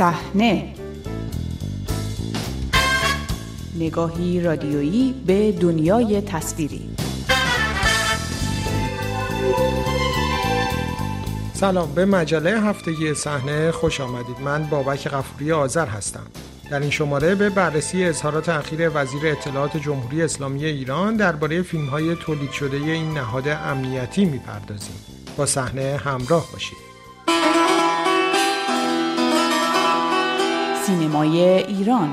صحنه. نگاهی رادیویی به دنیای تصویری. سلام به مجله هفتگی صحنه خوش آمدید. من بابک غفوری آذر هستم. در این شماره به بررسی اظهارات اخیر وزیر اطلاعات جمهوری اسلامی ایران درباره فیلم های تولید شده این نهاد امنیتی می‌پردازیم. با صحنه همراه باشید. سینمای ایران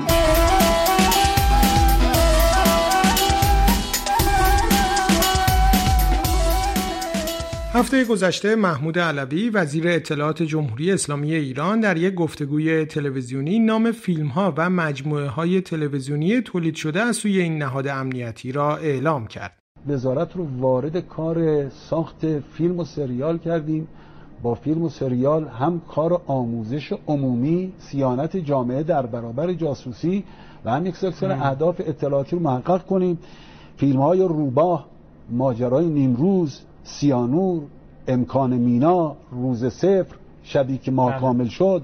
هفته گذشته محمود علوی وزیر اطلاعات جمهوری اسلامی ایران در یک گفتگوی تلویزیونی نام فیلم ها و مجموعه های تلویزیونی تولید شده از سوی این نهاد امنیتی را اعلام کرد. وزارت رو وارد کار ساخت فیلم و سریال کردیم با فیلم و سریال هم کار آموزش عمومی سیانت جامعه در برابر جاسوسی و هم یک سلسله اهداف اطلاعاتی رو محقق کنیم فیلم های روباه ماجرای نیمروز سیانور امکان مینا روز صفر شبی که ما بله. کامل شد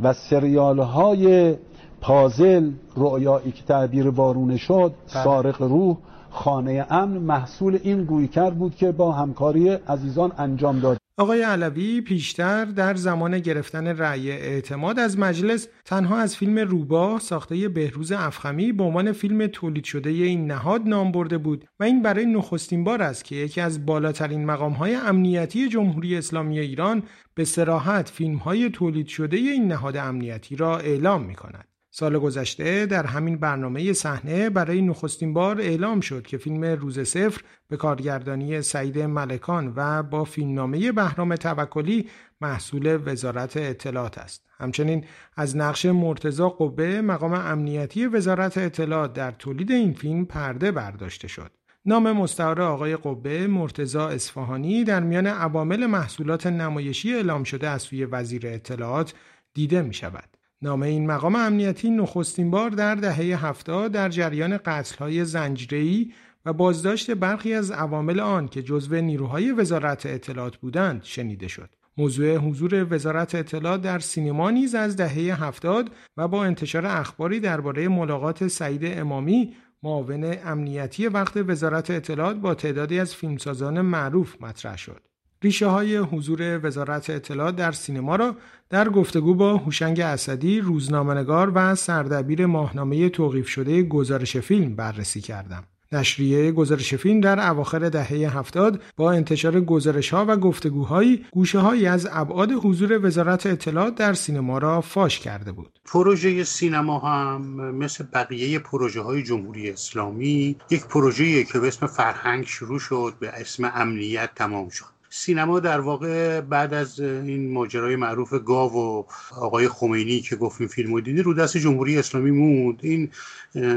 و سریال های پازل رؤیایی که تعبیر وارونه شد بله. سارق روح خانه امن محصول این گویکر بود که با همکاری عزیزان انجام داد آقای علوی پیشتر در زمان گرفتن رأی اعتماد از مجلس تنها از فیلم روباه ساخته بهروز افخمی به عنوان فیلم تولید شده این نهاد نام برده بود و این برای نخستین بار است که یکی از بالاترین مقامهای امنیتی جمهوری اسلامی ایران به سراحت فیلمهای تولید شده این نهاد امنیتی را اعلام می کند. سال گذشته در همین برنامه صحنه برای نخستین بار اعلام شد که فیلم روز صفر به کارگردانی سعید ملکان و با فیلمنامه بهرام توکلی محصول وزارت اطلاعات است. همچنین از نقش مرتزا قبه مقام امنیتی وزارت اطلاعات در تولید این فیلم پرده برداشته شد. نام مستعار آقای قبه مرتزا اصفهانی در میان عوامل محصولات نمایشی اعلام شده از سوی وزیر اطلاعات دیده می شود. نام این مقام امنیتی نخستین بار در دهه هفتاد در جریان قتل‌های زنجیره‌ای و بازداشت برخی از عوامل آن که جزو نیروهای وزارت اطلاعات بودند شنیده شد. موضوع حضور وزارت اطلاعات در سینما نیز از دهه هفتاد و با انتشار اخباری درباره ملاقات سعید امامی معاون امنیتی وقت وزارت اطلاعات با تعدادی از فیلمسازان معروف مطرح شد. ریشه های حضور وزارت اطلاعات در سینما را در گفتگو با هوشنگ اسدی روزنامه‌نگار و سردبیر ماهنامه توقیف شده گزارش فیلم بررسی کردم. نشریه گزارش فیلم در اواخر دهه هفتاد با انتشار گزارش ها و گفتگوهایی گوشه هایی از ابعاد حضور وزارت اطلاعات در سینما را فاش کرده بود. پروژه سینما هم مثل بقیه پروژه های جمهوری اسلامی یک پروژه که به اسم فرهنگ شروع شد به اسم امنیت تمام شد. سینما در واقع بعد از این ماجرای معروف گاو و آقای خمینی که گفتیم فیلمو دیدی رو دست جمهوری اسلامی موند. این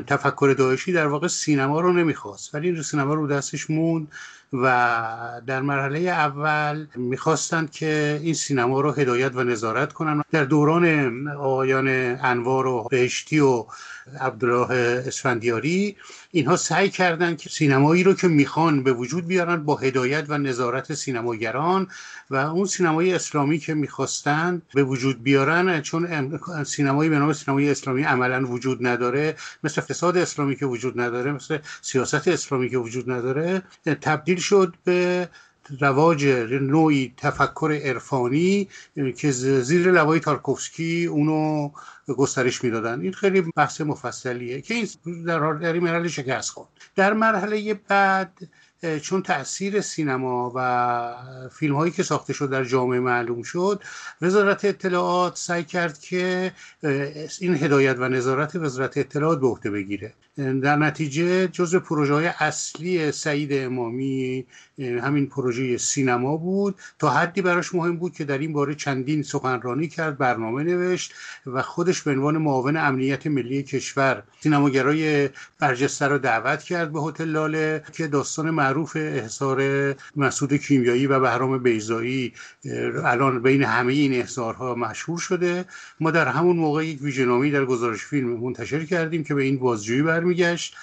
تفکر داعشی در واقع سینما رو نمی‌خواست ولی این سینما رو دستش موند. و در مرحله اول می‌خواستند که این سینما رو هدایت و نظارت کنن. در دوران آقایان انوار و بهشتی و عبدالله اسفندیاری اینها سعی کردند که سینمایی رو که می‌خوان به وجود بیارن با هدایت و نظارت سینماگران و اون سینمای اسلامی که می‌خواستند به وجود بیارن چون سینمایی به نام سینمای اسلامی عملا وجود نداره مثل فساد اسلامی که وجود نداره مثل سیاست اسلامی که وجود نداره تبدیل شد به رواج نوعی تفکر عرفانی که زیر لوای تارکوفسکی اونو گسترش می‌دادن. این خیلی بحث مفصلیه که این در, در این مرحله شکست خورد. در مرحله بعد چون تاثیر سینما و فیلم هایی که ساخته شد در جامعه معلوم شد وزارت اطلاعات سعی کرد که این هدایت و نظارت وزارت اطلاعات به عهده بگیره. در نتیجه جزء پروژه های اصلی سعید امامی همین پروژه سینما بود. تا حدی براش مهم بود که در این باره چندین سخنرانی کرد برنامه نوشت و خودش به عنوان معاون امنیت ملی کشور سینماگرای برجسته رو دعوت کرد به هتل لاله که داستان معروف احضار مسعود کیمیایی و بهرام بیزایی الان بین همه این احضارها مشهور شده. ما در همون موقع یک ویژنامی در گزارش فیلم منتشر کردیم که به این بازجویی برمیگشت.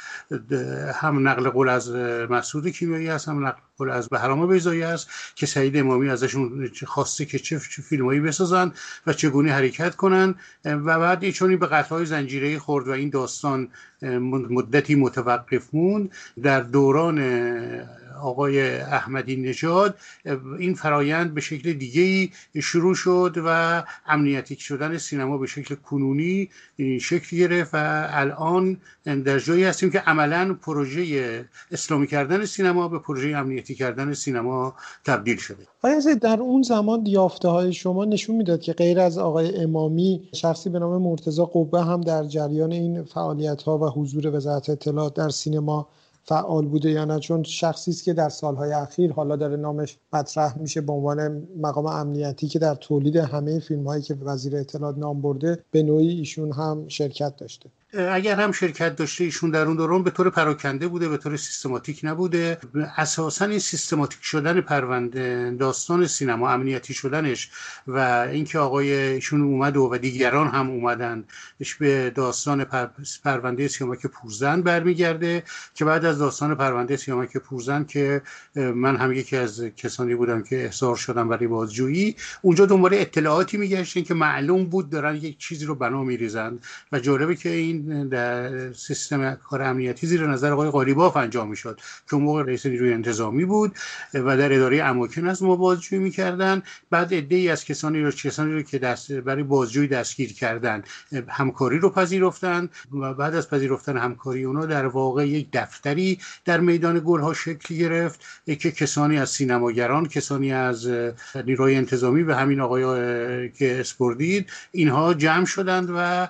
هم نقل قول از مسعود کیمیایی هست هم نقل قول از بهرام بیزایی است که سعید امامی ازشون خواسته که چه فیلمایی بسازن و چگونه حرکت کنن. و بعد ایشونی به قتل های زنجیره خورد و این داستان مدتی متوقف موند. در دوران آقای احمدی نژاد این فرایند به شکل دیگه شروع شد و امنیتی شدن سینما به شکل کنونی شکل گرفت و الان در جایی هستیم که عملا پروژه اسلامی کردن سینما به پروژه امنیتی کردن سینما تبدیل شده. آیا در اون زمان یافته های شما نشون می‌داد که غیر از آقای امامی شخصی به نام مرتزا قبه هم در جریان این فعالیت ها و حضور وزارت اطلاعات در سینما فعال بوده یا نه. چون شخصی است که در سالهای اخیر حالا داره نامش مطرح میشه به عنوان مقام امنیتی که در تولید همه فیلم هایی که وزیر اطلاعات نام برده به نوعی ایشون هم شرکت داشته. اگر هم شرکت داشته ایشون در اون دوران به طور پراکنده بوده به طور سیستماتیک نبوده. اساسا این سیستماتیک شدن پرونده داستان سینما امنیتی شدنش و اینکه آقای ایشون اومد و, دیگران هم اومدن به داستان پرونده سیامک پورزن برمیگرده که بعد از داستان پرونده سیامک پورزن که من هم یکی از کسانی بودم که احضار شدم برای بازجویی اونجا دنبال اطلاعاتی میگشتن که معلوم بود دارن یک چیزی رو بنا میریزند و جالبه که این در سیستم کار امنیتی زیر نظر آقای قالیباف انجام می‌شد. که اون موقع رئیس نیروی انتظامی بود و در اداره اماکن از ما بازجویی می‌کردن. بعد عده ای از کسانی رو کسانی رو که دست برای بازجویی دستگیر کردن همکاری رو پذیرفتن و بعد از پذیرفتن همکاری اونا در واقع یک دفتری در میدان گلها شکل گرفت. که کسانی از سینماگران کسانی از نیروی انتظامی و همین آقای که اسپردید اینها جمع شدند و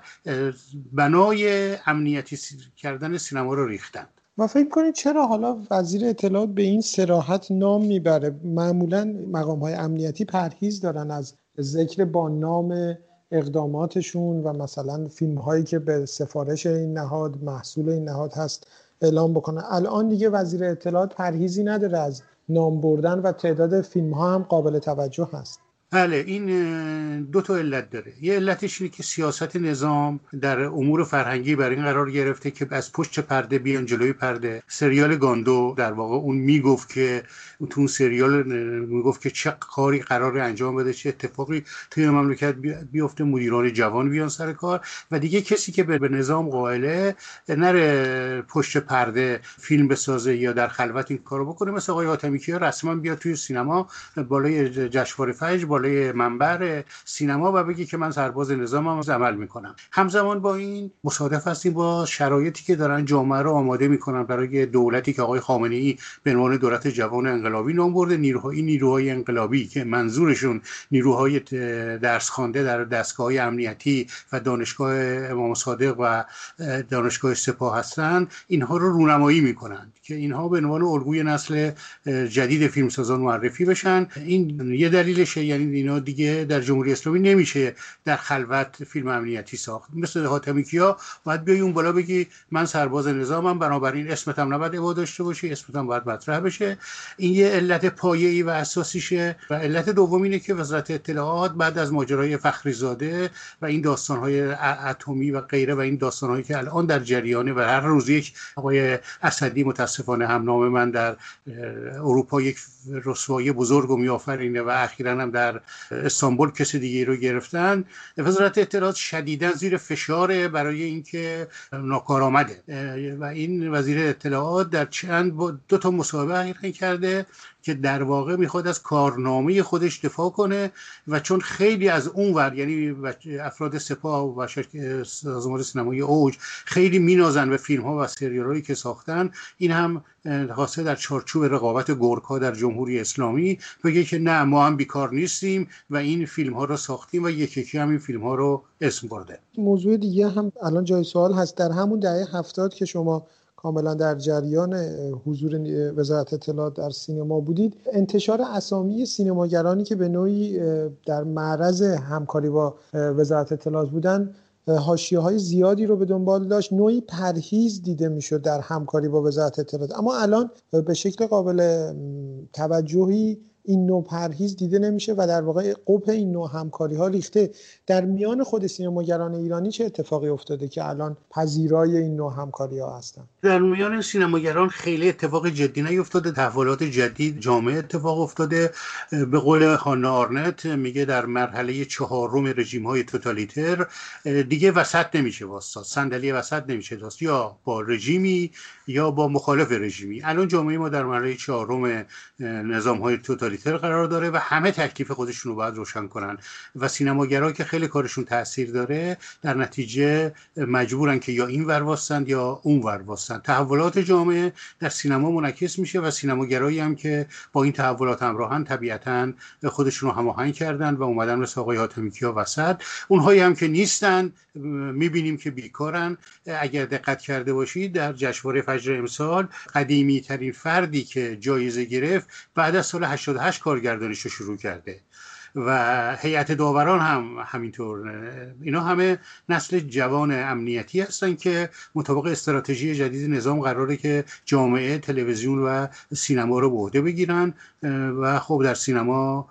بنای امنیتی کردن سینما رو ریختند و فکر کنید چرا حالا وزیر اطلاعات به این سراحت نام می‌بره؟ معمولا مقام های امنیتی پرهیز دارن از ذکر با نام اقداماتشون و مثلا فیلم هایی که به سفارش این نهاد محصول این نهاد هست اعلام بکنه الان دیگه وزیر اطلاعات پرهیزی نداره از نام بردن و تعداد فیلم ها هم قابل توجه هست. بله این دو تا علت داره. یه علتش اینه که سیاست نظام در امور فرهنگی برای این قرار گرفته که از پشت پرده بیان جلوی پرده. سریال گاندو در واقع اون می‌گفت که تو اون سریال می‌گفت که چه کاری قرار انجام بده چه اتفاقی توی مملکت بیفته. مدیران جوان بیان سر کار و دیگه کسی که به نظام قائله نره پشت پرده فیلم بسازه یا در خلوت این کارو بکنه. مثل آقای حاتمی که رسما بیاد توی سینما بالای جشنواره فجر بالای منبر سینما و بگی که من سرباز نظامم عمل می‌کنم. همزمان با این مصادف هستیم با شرایطی که دارن جامعه رو آماده می‌کنن برای دولتی که آقای خامنه ای به عنوان دولت جوان انقلابی نام برده نیروهای نیروهای انقلابی که منظورشون نیروهای درس خوانده در دستگاه امنیتی و دانشگاه امام صادق و دانشگاه سپاه هستند اینها رو رونمایی می‌کنند که اینها به عنوان الگوی نسل جدید فیلمسازان معرفی بشن. این یه دلیلشه یعنی اینا دیگه در جمهوری اسلامی نمیشه در خلوت فیلم امنیتی ساخت. مثل حاتمی کیا باید بیای اون بالا بگی من سرباز نظامم بنابراین اسمتم نباید عبا داشته باشی اسمتم باید مطرح بشه. این یه علت پایه‌ای و اساسیشه و علت دوم اینه که وزارت اطلاعات بعد از ماجرای فخری زاده و این داستانهای اتمی و غیره و این داستانهایی که الان در جریانه و هر روز یک آقای اسدی متاسفانه هم نام من در اروپا یک رسوایی بزرگ و میآفرینه و اخیرا هم در استانبول کسی دیگه رو گرفتن. وزارت اطلاعات شدیدا زیر فشاره برای اینکه ناکارآمده. و این وزیر اطلاعات در چند دو تا مصاحبه کرده. که در واقع می‌خواد از کارنامه خودش دفاع کنه و چون خیلی از اون ور یعنی افراد سپاه و سازمان سینمایی اوج خیلی مینازن به فیلم ها و سریال هایی که ساختن این هم خواسته در چارچوب رقابت گورکا در جمهوری اسلامی بگه که نه ما هم بیکار نیستیم و این فیلم ها رو ساختیم و یکی یکی هم این فیلم ها رو اسم برده. موضوع دیگه هم الان جای سوال هست. در همون دهه هفتاد که شما کاملا در جریان حضور وزارت اطلاعات در سینما بودید. انتشار اسامی سینماگرانی که به نوعی در معرض همکاری با وزارت اطلاعات بودن حاشیه های زیادی رو به دنبال داشت. نوعی پرهیز دیده می‌شد در همکاری با وزارت اطلاعات. اما الان به شکل قابل توجهی این نوع پرهیز دیده نمیشه و در واقع قبه این نوع همکاری ها ریخته. در میان خود سینماگران ایرانی چه اتفاقی افتاده که الان پذیرای این نوع همکاری ها هستن؟ در میان سینماگران خیلی اتفاق جدی نیفتاده. تحولات جدید جامعه اتفاق افتاده. به قول خانه آرنت میگه در مرحله چهارم رژیم های توتالیتر دیگه وسط نمیشه واسطا صندلی وسط نمیشه داست. یا با رژیمی یا با مخالف رژیمی. الان جامعه ما در مرحله چهارم نظام های توتالیتر قرار داره و همه تکلیف خودشون رو باید روشن کنن. و سینماگرا که خیلی کارشون تاثیر داره در نتیجه مجبورن که یا این ور یا اون ور تحولات جامعه در سینما منعکس میشه و سینماگرایی هم که با این تحولات همراهن طبیعتا خودشون رو هماهنگ کردن و اومدن مثل آقای کیا وسط. اونهایی هم که نیستن می‌بینیم که بیکارن. اگر دقت کرده باشید در جشنواره فجر امسال قدیمی ترین فردی که جایزه گرفت بعد از سال 88 کارگردانیش رو شروع کرده. و هیئت داوران هم همینطور اینا همه نسل جوان امنیتی هستن که مطابق استراتژی جدید نظام قراره که جامعه تلویزیون و سینما رو به عهده بگیرن. و خب در سینما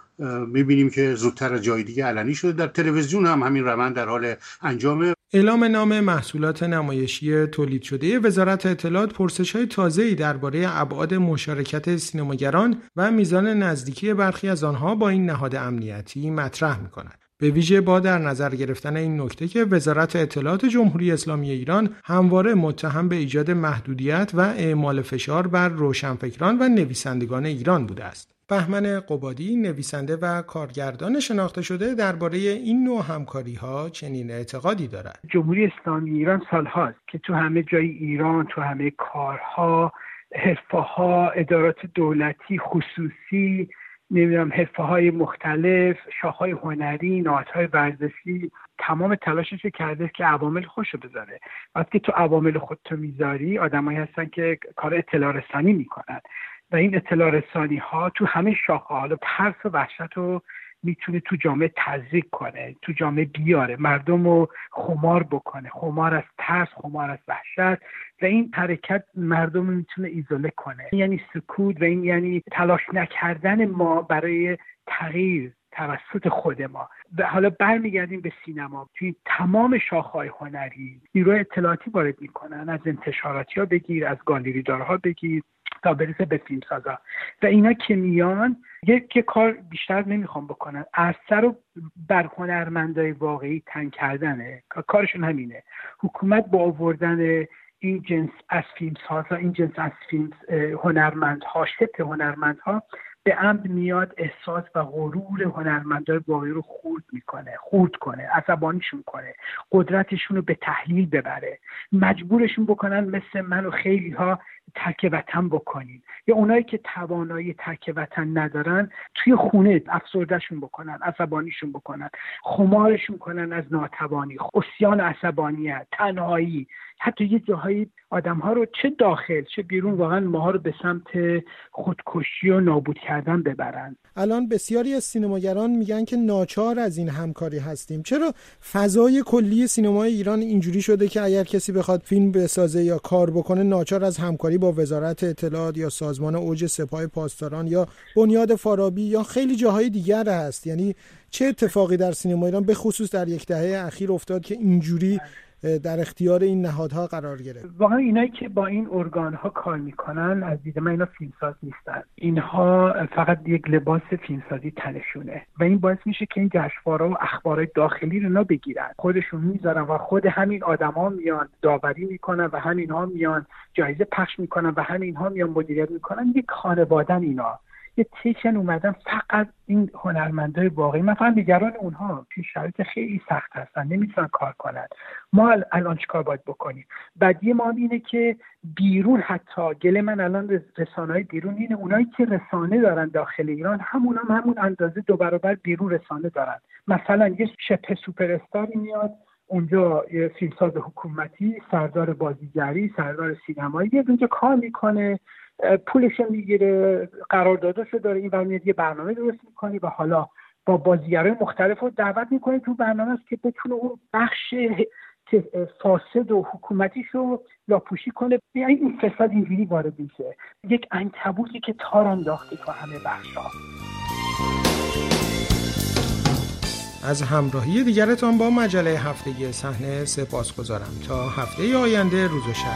می‌بینیم که زودتر جای دیگه علنی شده. در تلویزیون هم همین روند در حال انجامه. اعلام نام محصولات نمایشی تولید شده وزارت اطلاعات پرسش های تازه‌ای درباره ابعاد مشارکت سینماگران و میزان نزدیکی برخی از آنها با این نهاد امنیتی مطرح می کند. به ویژه با در نظر گرفتن این نکته که وزارت اطلاعات جمهوری اسلامی ایران همواره متهم به ایجاد محدودیت و اعمال فشار بر روشنفکران و نویسندگان ایران بوده است. بهمن قبادی نویسنده و کارگردان شناخته شده درباره این نوع همکاری ها چنین اعتقادی دارد. جمهوری اسلامی ایران سالهاست که تو همه جای ایران تو همه کارها حرفه ها ادارات دولتی خصوصی نمی‌دونم حرفه های مختلف شاخهای هنری نهادهای های ورزشی تمام تلاشش کرده که عوامل خوش بذاره. وقتی تو عوامل خودتو می‌ذاری آدمایی هستن که کار اطلاع رسانی می‌کنن. و این اطلاع رسانی ها تو همه شاخه حالا ترس و وحشت رو می‌تونه تو جامعه تزریق کنه تو جامعه بیاره مردم رو خمار بکنه خمار از ترس خمار از وحشت و این حرکت مردم رو می‌تونه ایزوله کنه. یعنی سکوت و این یعنی تلاش نکردن ما برای تغییر توسط خود ما. و حالا برمیگردیم به سینما. توی تمام شاخهای هنری نیروی اطلاعاتی وارد می‌کنن از انتشاراتی ها بگیر از گالری دارها بگیر. تا برسه به فیلم سازا. و اینا که میان یک کار بیشتر نمی‌خوام بکنن عرصه رو بر هنرمندای واقعی تنگ کردنه. کارشون همینه. حکومت با آوردن این جنس از فیلم سازا این جنس از فیلم هنرمندها شبه هنرمندها به عمد میاد احساس و غرور هنرمندای واقعی رو خورد می‌کنه خورد کنه عصبانیشون کنه قدرتشون رو به تحلیل ببره. مجبورشون بکنن مثل من و خیلی ها ترک وطن بکنین. یا اونایی که توانایی ترک وطن ندارن توی خونه افسردهشون بکنن عصبانیشون بکنن خمارشون کنن از ناتوانی. خسیان عصبانیت تنهایی. حتی یه جاهایی آدم ها رو چه داخل چه بیرون واقعا ماها رو به سمت خودکشی و نابود کردن ببرن. الان بسیاری از سینماگران میگن که ناچار از این همکاری هستیم. چرا فضای کلی سینمای ایران اینجوری شده که اگر کسی بخواد فیلم بسازه یا کار بکنه ناچار از همکاری با وزارت اطلاعات یا سازمان اوج سپاه پاسداران یا بنیاد فارابی یا خیلی جاهای دیگر هست. یعنی چه اتفاقی در سینما ایران به خصوص در یک دهه اخیر افتاد که اینجوری در اختیار این نهادها قرار گرفت. واقعا اینایی که با این ارگان ها کار می‌کنن از دید من اینا فیلمساز نیستن. اینها فقط یک لباس فیلمسازی تنشونه. و این باعث میشه که این جشنواره و اخبار داخلی رو بگیرن خودشون می‌ذارن و خود همین آدما میان داوری می‌کنن و همین ها میان جایزه پخش می‌کنن و همین ها میان مدیریت می‌کنن. یک خانوادن اینا. یه تیکن اومدن فقط این هنرمندای واقعی مثلا دیگران اونها. توی شرایط خیلی سخت هستن. نمی‌تونن کار کنن. ما الان چیکار باید بکنیم؟ بعدی ما اینه که بیرون حتی گله من الان رسانه های بیرون اینه. اونایی که رسانه دارن داخل ایران همون هم همون اندازه دو برابر بیرون رسانه دارن. مثلا یه شبه سوپر استاری میاد. اونجا یه فیلمساز حکومتی سردار بازیگری سردار سینمایی اونجا کار می‌کنه. پولش می‌گیره قرارداداشو داره این برمیاد یه برنامه درست می‌کنی و حالا با بازیگرای مختلف رو دعوت می‌کنه تو برنامه است که بتونه اون بخش فاسد و حکومتیش رو لاپوشی کنه. یعنی این فساد اینجوری وارد میشه. یک انکبوتی که تار انداخته تو همه بخش ها از همراهی دیگرتان با مجله هفتگی صحنه سپاس گذارم تا هفته آینده روز و شب